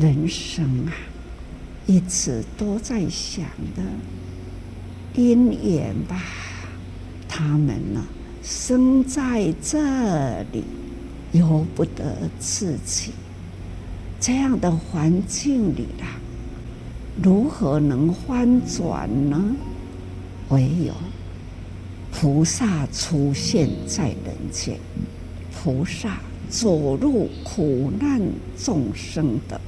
人生啊，一直都在想的因缘吧。他们呢，生在这里，由不得自己，这样的环境里啊，如何能翻转呢？唯有菩萨出现在人间，菩萨走入苦难众生的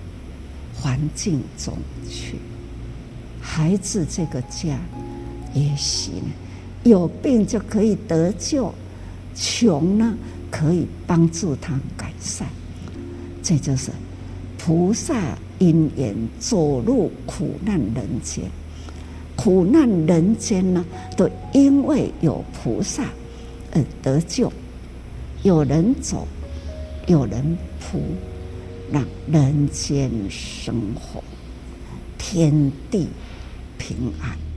环境中去。孩子这个家，也许呢，有病就可以得救，穷呢可以帮助他改善。这就是菩萨因缘走入苦难人间。苦难人间呢，都因为有菩萨而得救。有人走，有人铺，让人间生活天地平安。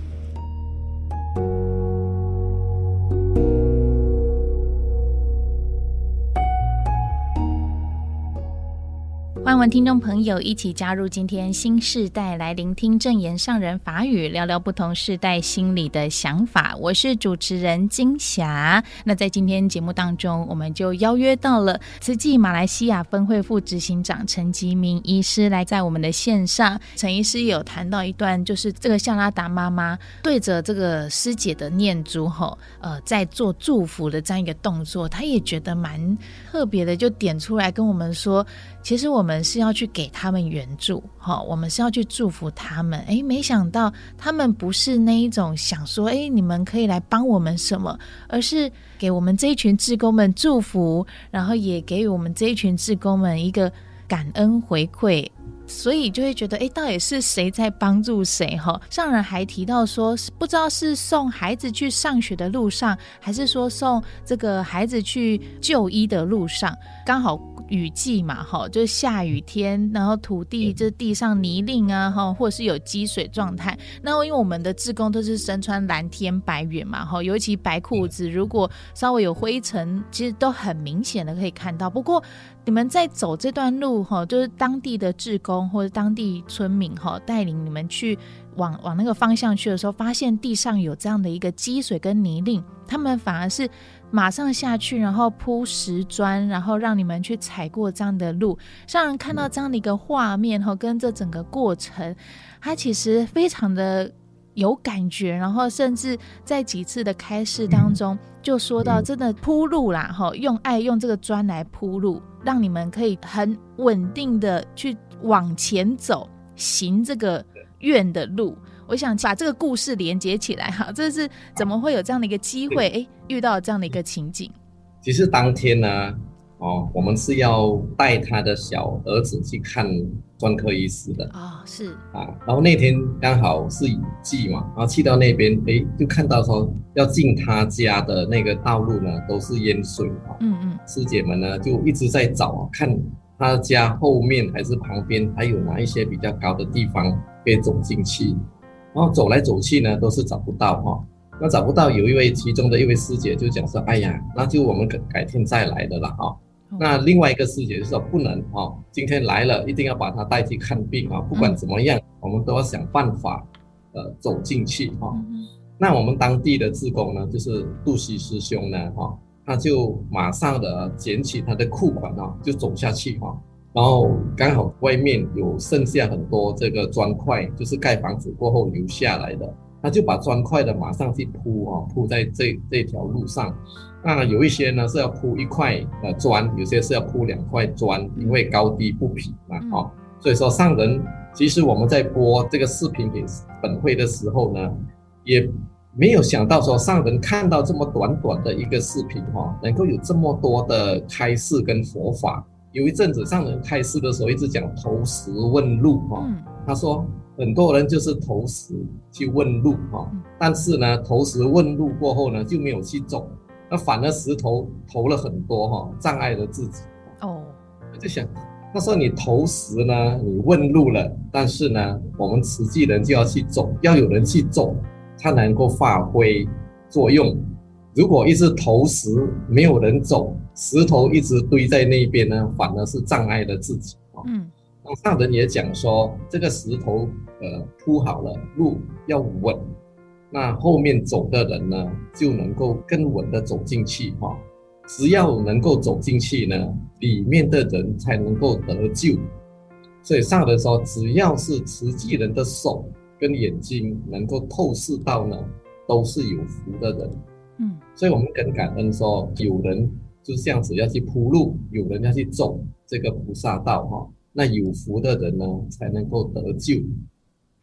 欢迎听众朋友一起加入今天新世代，来聆听正言上人法语，聊聊不同世代心里的想法。我是主持人金霞。那在今天节目当中，我们就邀约到了慈济马来西亚分会副执行长陈吉明医师来在我们的线上。陈医师有谈到一段，就是这个夏拉达妈妈对着这个师姐的念珠吼，呃，在做祝福的这样一个动作，他也觉得蛮特别的，就点出来跟我们说。其实我们是要去给他们援助，哈，我们是要去祝福他们。哎，没想到他们不是那一种想说，哎，你们可以来帮我们什么，而是给我们这一群志工们祝福，然后也给予我们这一群志工们一个感恩回馈。所以就会觉得，哎，到底是谁在帮助谁？哈，上人还提到说，不知道是送孩子去上学的路上，还是说送这个孩子去就医的路上，刚好。雨季嘛，哈，就是下雨天，然后土地这地上泥泞啊，哈，或者是有积水状态。那因为我们的志工都是身穿蓝天白云嘛，哈，尤其白裤子，如果稍微有灰尘，其实都很明显的可以看到。不过你们在走这段路，哈，就是当地的志工或者当地村民，哈，带领你们去往往那个方向去的时候，发现地上有这样的一个积水跟泥泞，他们反而是。马上下去，然后铺石砖，然后让你们去踩过这样的路，让人看到这样的一个画面哈，跟这整个过程，它其实非常的有感觉。然后甚至在几次的开示当中，就说到真的铺路啦哈，用爱用这个砖来铺路，让你们可以很稳定的去往前走，行这个愿的路。我想把这个故事连接起来哈，这是怎么会有这样的一个机会？哎，遇到这样的一个情景。其实当天呢，哦，我们是要带他的小儿子去看专科医师的啊、哦，是啊，然后那天刚好是雨季嘛，然后去到那边，哎，就看到说要进他家的那个道路呢，都是淹水啊，嗯嗯，师姐们呢就一直在找，看他家后面还是旁边还有哪一些比较高的地方可以走进去。然后走来走去呢，都是找不到哈。那找不到，有一位其中的一位师姐就讲说：“哎呀，那就我们改改天再来的了哈。”那另外一个师姐就说：“不能哈，今天来了，一定要把他带去看病啊！不管怎么样，我们都要想办法，呃，走进去哈。”那我们当地的志工呢，就是杜西师兄呢，哈，他就马上的捡起他的裤管啊，就走下去哈。然后刚好外面有剩下很多这个砖块，就是盖房子过后留下来的，他就把砖块的马上去铺啊，铺在这这条路上。那有一些呢是要铺一块呃砖，有些是要铺两块砖，因为高低不平嘛，哦，所以说上人其实我们在播这个视频给本会的时候呢，也没有想到说上人看到这么短短的一个视频哈，能够有这么多的开示跟佛法。有一阵子上人开示的时候，一直讲投石问路哈。他说很多人就是投石去问路哈，但是呢，投石问路过后呢，就没有去走，那反而石头投了很多哈，障碍了自己。哦，我就想，他说你投石呢，你问路了，但是呢，我们慈济人就要去走，要有人去走，才能够发挥作用。如果一直投石，没有人走，石头一直堆在那边呢，反而是障碍了自己。嗯，那上人也讲说，这个石头呃铺好了，路要稳，那后面走的人呢就能够更稳的走进去哈。只要能够走进去呢，里面的人才能够得救。所以上人说，只要是慈济人的手跟眼睛能够透视到呢，都是有福的人。嗯，所以我们很感恩说，有人就是这样子要去铺路，有人要去走这个菩萨道哈。那有福的人呢，才能够得救。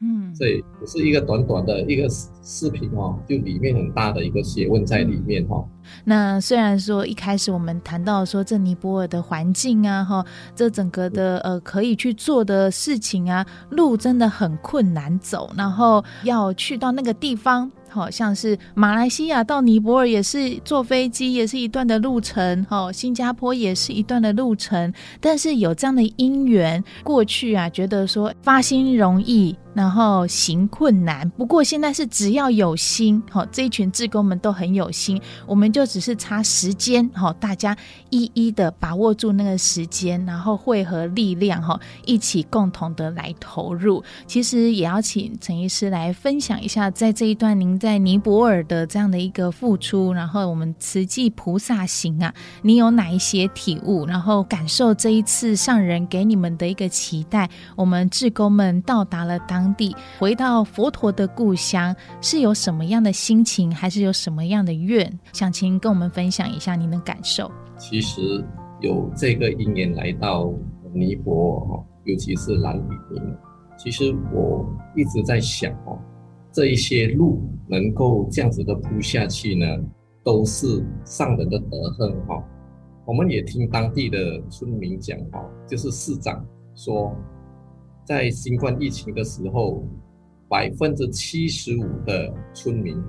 嗯，所以不是一个短短的一个视频哦，就里面很大的一个学问在里面哈、哦。那虽然说一开始我们谈到说这尼泊尔的环境啊，哈，这整个的呃可以去做的事情啊，路真的很困难走，然后要去到那个地方。好像是马来西亚到尼泊尔也是坐飞机，也是一段的路程。哦，新加坡也是一段的路程。但是有这样的因缘，过去啊，觉得说发心容易。然后行困难，不过现在是只要有心，好，这一群志工们都很有心，我们就只是差时间，好，大家一一的把握住那个时间，然后汇合力量，哈，一起共同的来投入。其实也要请陈医师来分享一下，在这一段您在尼泊尔的这样的一个付出，然后我们慈济菩萨行啊，你有哪一些体悟，然后感受这一次上人给你们的一个期待，我们志工们到达了当。地回到佛陀的故乡，是有什么样的心情，还是有什么样的愿？想请跟我们分享一下您的感受。其实有这个因缘来到尼泊尔，尤其是兰比林，其实我一直在想哦，这一些路能够这样子的铺下去呢，都是上人的德行哈。我们也听当地的村民讲哈，就是市长说。在新冠疫情的时候，百分之七十五的村民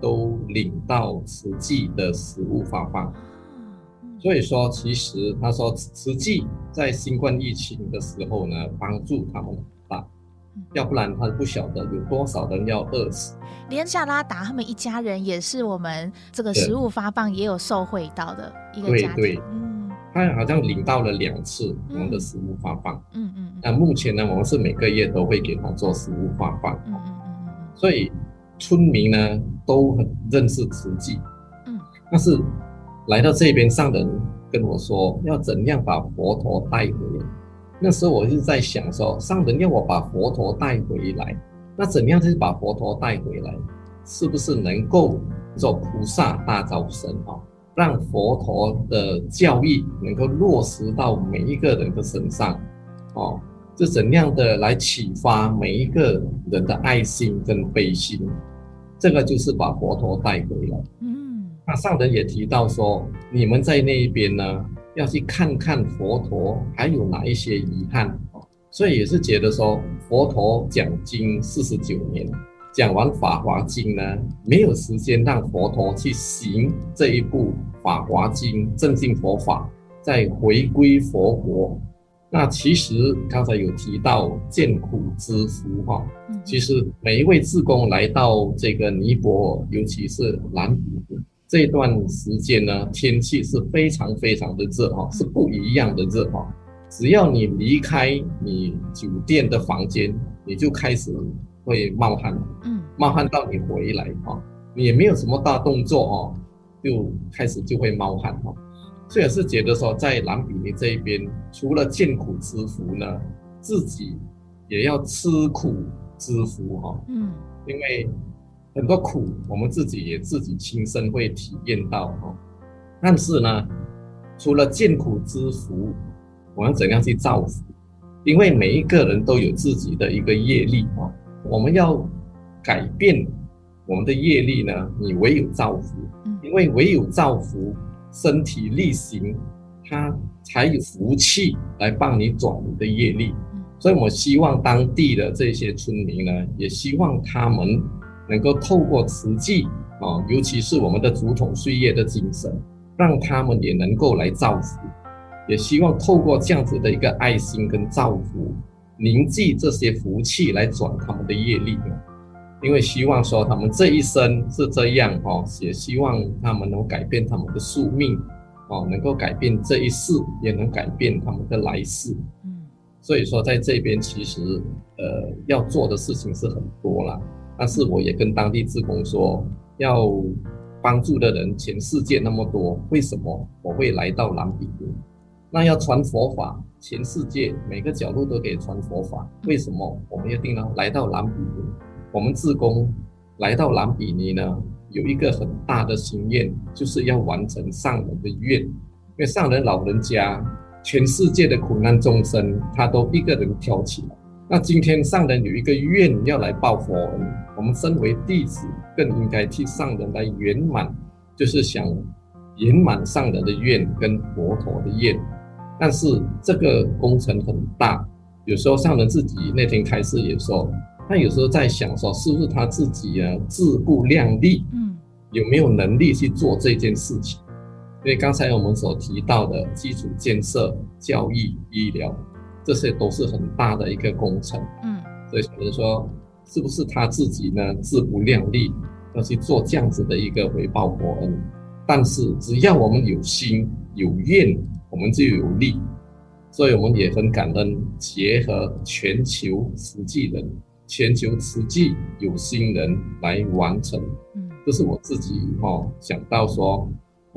都领到实际的食物发放。所以说，其实他说实际在新冠疫情的时候呢，帮助他们要不然他不晓得有多少人要饿死。连夏拉达他们一家人也是我们这个食物发放也有受惠到的一个家庭。对。对，嗯，他好像领到了两次我们的食物发放。嗯嗯。嗯。那目前呢，我们是每个月都会给他做食物发放，嗯嗯嗯，所以村民呢都很认识慈济，嗯，但是来到这边上人跟我说要怎样把佛陀带回来，那时候我就在想说，上人要我把佛陀带回来，那怎样就是把佛陀带回来，是不是能够做菩萨大招生啊，让佛陀的教义能够落实到每一个人的身上，哦。是怎样的来启发每一个人的爱心跟悲心？这个就是把佛陀带回来。嗯，那上人也提到说，你们在那一边呢，要去看看佛陀还有哪一些遗憾。所以也是觉得说，佛陀讲经四十九年，讲完《法华经》呢，没有时间让佛陀去行这一部《法华经》，正信佛法，再回归佛国。那其实刚才有提到见苦知福哈，其实每一位志工来到这个尼泊尔，尤其是兰比林这段时间呢，天气是非常非常的热哈，是不一样的热哈。只要你离开你酒店的房间，你就开始会冒汗，嗯，冒汗到你回来哈，你也没有什么大动作哦，就开始就会冒汗哈。这也是觉得说，在兰比尼这一边，除了见苦知福呢，自己也要吃苦知福哈。嗯，因为很多苦，我们自己也自己亲身会体验到哦。但是呢，除了见苦知福，我们怎样去造福？因为每一个人都有自己的一个业力哦。我们要改变我们的业力呢，你唯有造福，因为唯有造福。身体力行，他才有福气来帮你转你的业力。所以我希望当地的这些村民呢，也希望他们能够透过慈济啊，尤其是我们的竹筒岁月的精神，让他们也能够来造福。也希望透过这样子的一个爱心跟造福，凝聚这些福气来转他们的业力。因为希望说他们这一生是这样哦，也希望他们能改变他们的宿命，哦，能够改变这一世，也能改变他们的来世。嗯，所以说在这边其实呃要做的事情是很多啦。但是我也跟当地志工说，要帮助的人全世界那么多，为什么我会来到兰比尼？那要传佛法，全世界每个角落都可以传佛法，为什么我们一定要来到兰比尼？我们志工来到兰比尼呢，有一个很大的心愿，就是要完成上人的愿，因为上人老人家，全世界的苦难众生，他都一个人挑起来。那今天上人有一个愿要来报佛恩，我们身为弟子更应该替上人来圆满，就是想圆满上人的愿跟佛陀的愿。但是这个工程很大，有时候上人自己那天开示也说，他有时候在想说，是不是他自己啊自不量力，嗯，有没有能力去做这件事情？因为刚才我们所提到的基础建设、教育、医疗。这些都是很大的一个工程，嗯，所以可能说，是不是他自己呢自不量力要去做这样子的一个回报佛恩？但是只要我们有心有愿，我们就有力。所以我们也很感恩，结合全球慈济人、全球慈济有心人来完成。嗯，这是我自己哦想到说。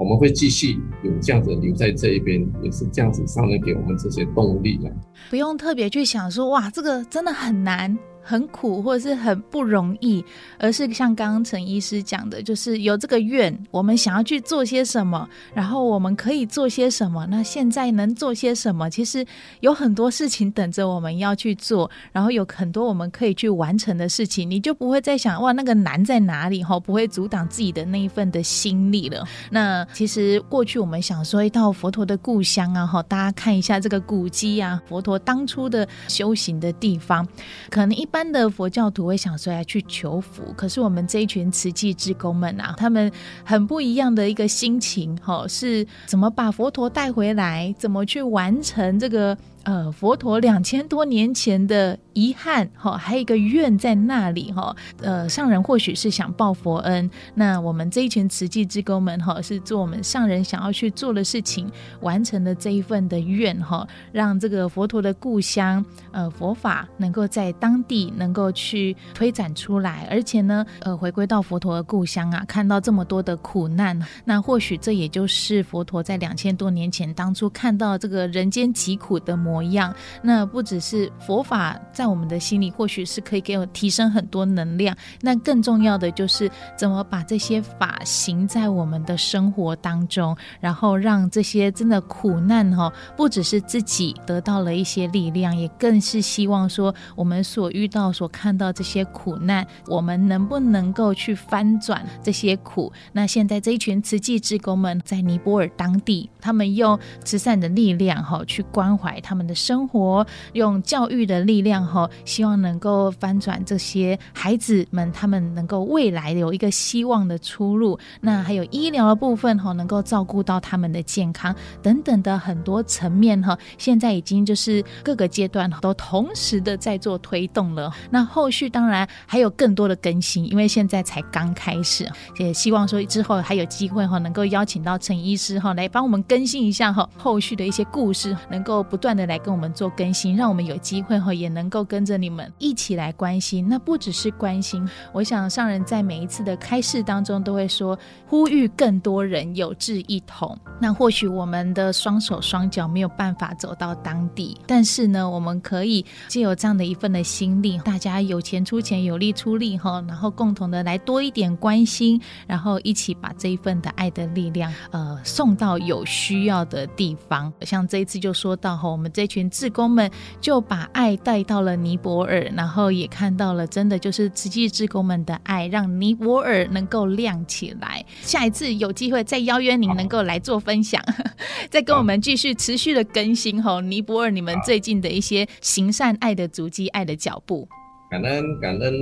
我们会继续有这样子留在这一边，也是这样子上来给我们这些动力的。不用特别去想说，哇，这个真的很难。很苦或者是很不容易，而是像刚刚陈医师讲的，就是有这个愿，我们想要去做些什么，然后我们可以做些什么。那现在能做些什么？其实有很多事情等着我们要去做，然后有很多我们可以去完成的事情，你就不会再想哇，那个难在哪里哈，不会阻挡自己的那一份的心力了。那其实过去我们想说，一到佛陀的故乡啊哈，大家看一下这个古迹啊，佛陀当初的修行的地方，可能一。般的佛教徒会想说要去求福，可是我们这一群慈济志工们啊，他们很不一样的一个心情，哈，是怎么把佛陀带回来，怎么去完成这个。呃，佛陀两千多年前的遗憾，哈，还有一个愿在那里，哈，呃，上人或许是想报佛恩，那我们这一群慈济之工们，哈，是做我们上人想要去做的事情，完成了这一份的愿，哈，让这个佛陀的故乡，呃，佛法能够在当地能够去推展出来，而且呢，呃，回归到佛陀的故乡啊，看到这么多的苦难，那或许这也就是佛陀在两千多年前当初看到这个人间疾苦的模。模样，那不只是佛法在我们的心里，或许是可以给我提升很多能量。那更重要的就是怎么把这些法行在我们的生活当中，然后让这些真的苦难哈，不只是自己得到了一些力量，也更是希望说我们所遇到、所看到这些苦难，我们能不能够去翻转这些苦？那现在这一群慈济志工们在尼泊尔当地，他们用慈善的力量哈，去关怀他们。的生活用教育的力量哈，希望能够翻转这些孩子们，他们能够未来有一个希望的出路。那还有医疗的部分哈，能够照顾到他们的健康等等的很多层面哈。现在已经就是各个阶段都同时的在做推动了。那后续当然还有更多的更新，因为现在才刚开始，也希望说之后还有机会哈，能够邀请到陈医师哈来帮我们更新一下哈后续的一些故事，能够不断的。来跟我们做更新，让我们有机会哈，也能够跟着你们一起来关心。那不只是关心，我想上人在每一次的开示当中都会说，呼吁更多人有志一同。那或许我们的双手双脚没有办法走到当地，但是呢，我们可以借由这样的一份的心力，大家有钱出钱，有力出力哈，然后共同的来多一点关心，然后一起把这一份的爱的力量，呃，送到有需要的地方。像这一次就说到哈，我们这。这群志工们就把爱带到了尼泊尔，然后也看到了，真的就是慈济志工们的爱，让尼泊尔能够亮起来。下一次有机会再邀约您能够来做分享，再跟我们继续持续的更新吼尼泊尔你们最近的一些行善爱的足迹、爱的脚步。感恩感恩，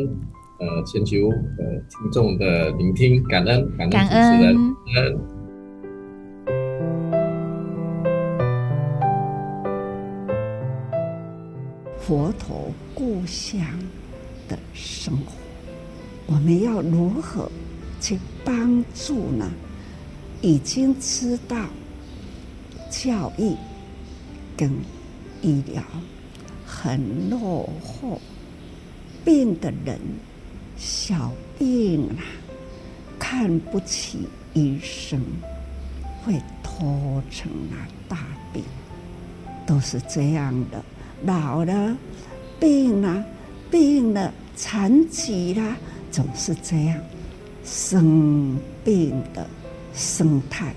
呃，全球呃听众的聆听，感恩感恩主持人。感恩佛陀故乡的生活，我们要如何去帮助呢？已经知道教育跟医疗很落后，病的人小病啊，看不起医生，会拖成了大病，都是这样的。老了，病了，病了，残疾了，总是这样，生病的生态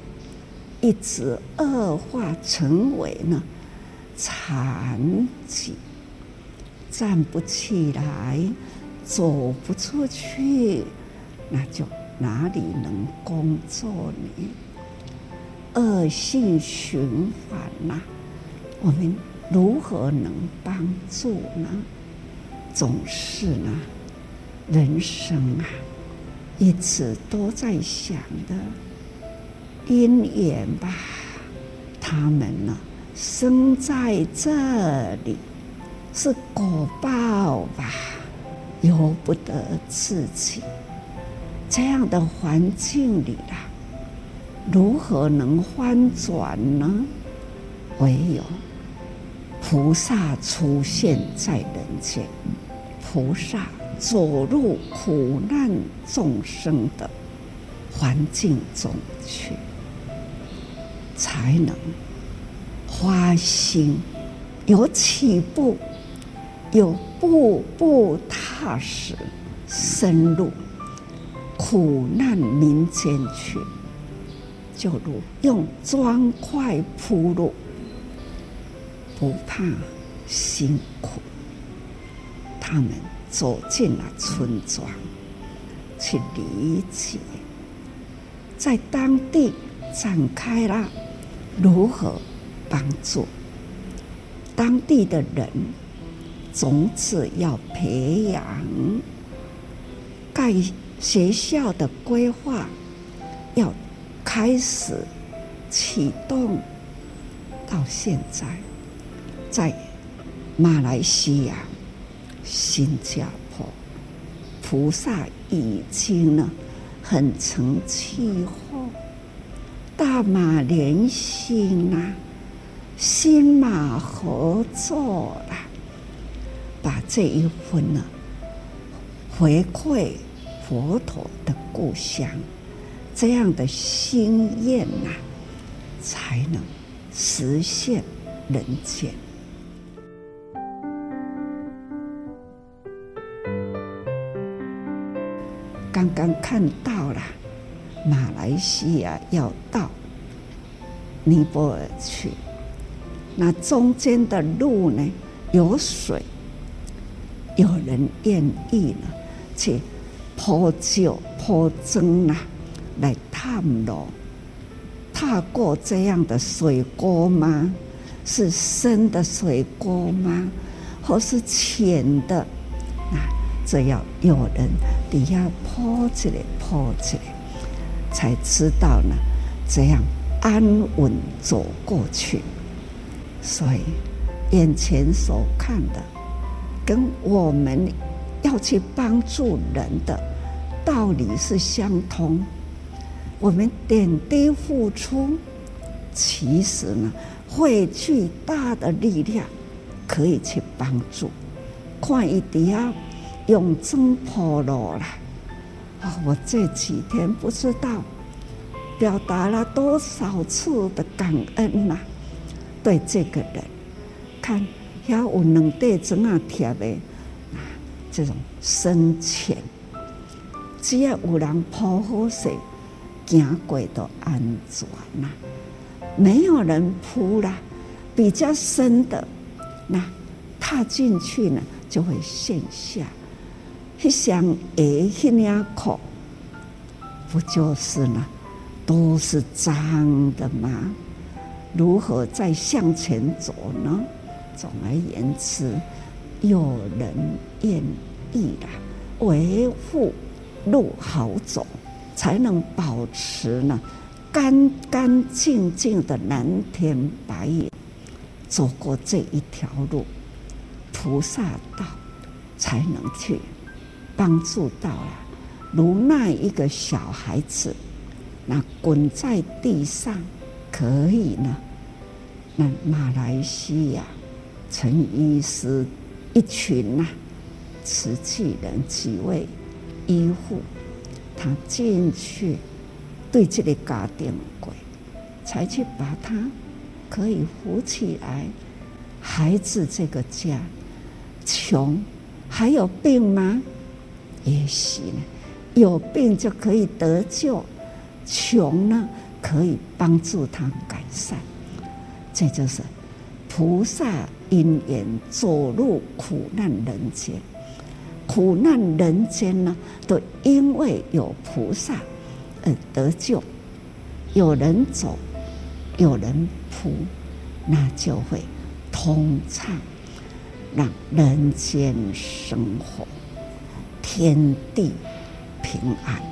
一直恶化，成为呢残疾，站不起来，走不出去，那就哪里能工作呢？恶性循环呐，我们。如何能帮助呢？总是呢，人生啊，一直都在想的因缘吧。他们呢，生在这里是果报吧，由不得自己。这样的环境里啊，如何能翻转呢？唯有。菩萨出现在人间，菩萨走入苦难众生的环境中去，才能花心，有起步，有步步踏实，深入苦难民间去，就如用砖块铺路。不怕辛苦，他们走进了村庄，去理解，在当地展开了如何帮助当地的人，种子要培养，盖学校的规划要开始启动，到现在。在马来西亚、新加坡，菩萨已经呢很成气候，大马联心、啊，新马合作啦，把这一份呢回馈佛陀的故乡，这样的心愿呐、才能实现人间。刚刚看到马来西亚要到尼泊尔去，那中间的路呢，有水，有人愿意呢去铺就铺僧啊来探路，踏过这样的水沟吗？是深的水沟吗？或是浅的？这要有人底下铺起来，铺起来，才知道呢。这样安稳走过去。所以眼前所看的，跟我们要去帮助人的道理是相通。我们点滴付出，其实呢，会巨大的力量可以去帮助。看一点啊。永增破落了啊！我这几天不知道表达了多少次的感恩呐、啊，对这个人，看也有两对怎啊贴的啊，这种深浅，只要有人铺好水，行过都安全呐。没有人铺了，比较深的，那踏进去呢，就会陷下。去想诶，去那口，不就是呢？都是脏的吗？如何再向前走呢？总而言之，有人愿意了，维护路好走，才能保持呢干干净净的蓝天白云。走过这一条路，菩萨道才能去。帮助到了，如那一个小孩子，那滚在地上，可以呢？那马来西亚陈医师一群呐、啊，慈济人几位医护，他进去对这个家庭鬼，才去把他可以扶起来。孩子这个家穷，还有病吗？也许呢，有病就可以得救，穷呢可以帮助他改善。这就是菩萨因缘走入苦难人间，苦难人间呢，都因为有菩萨而得救。有人走，有人扶，那就会通畅，让人间生活天地平安。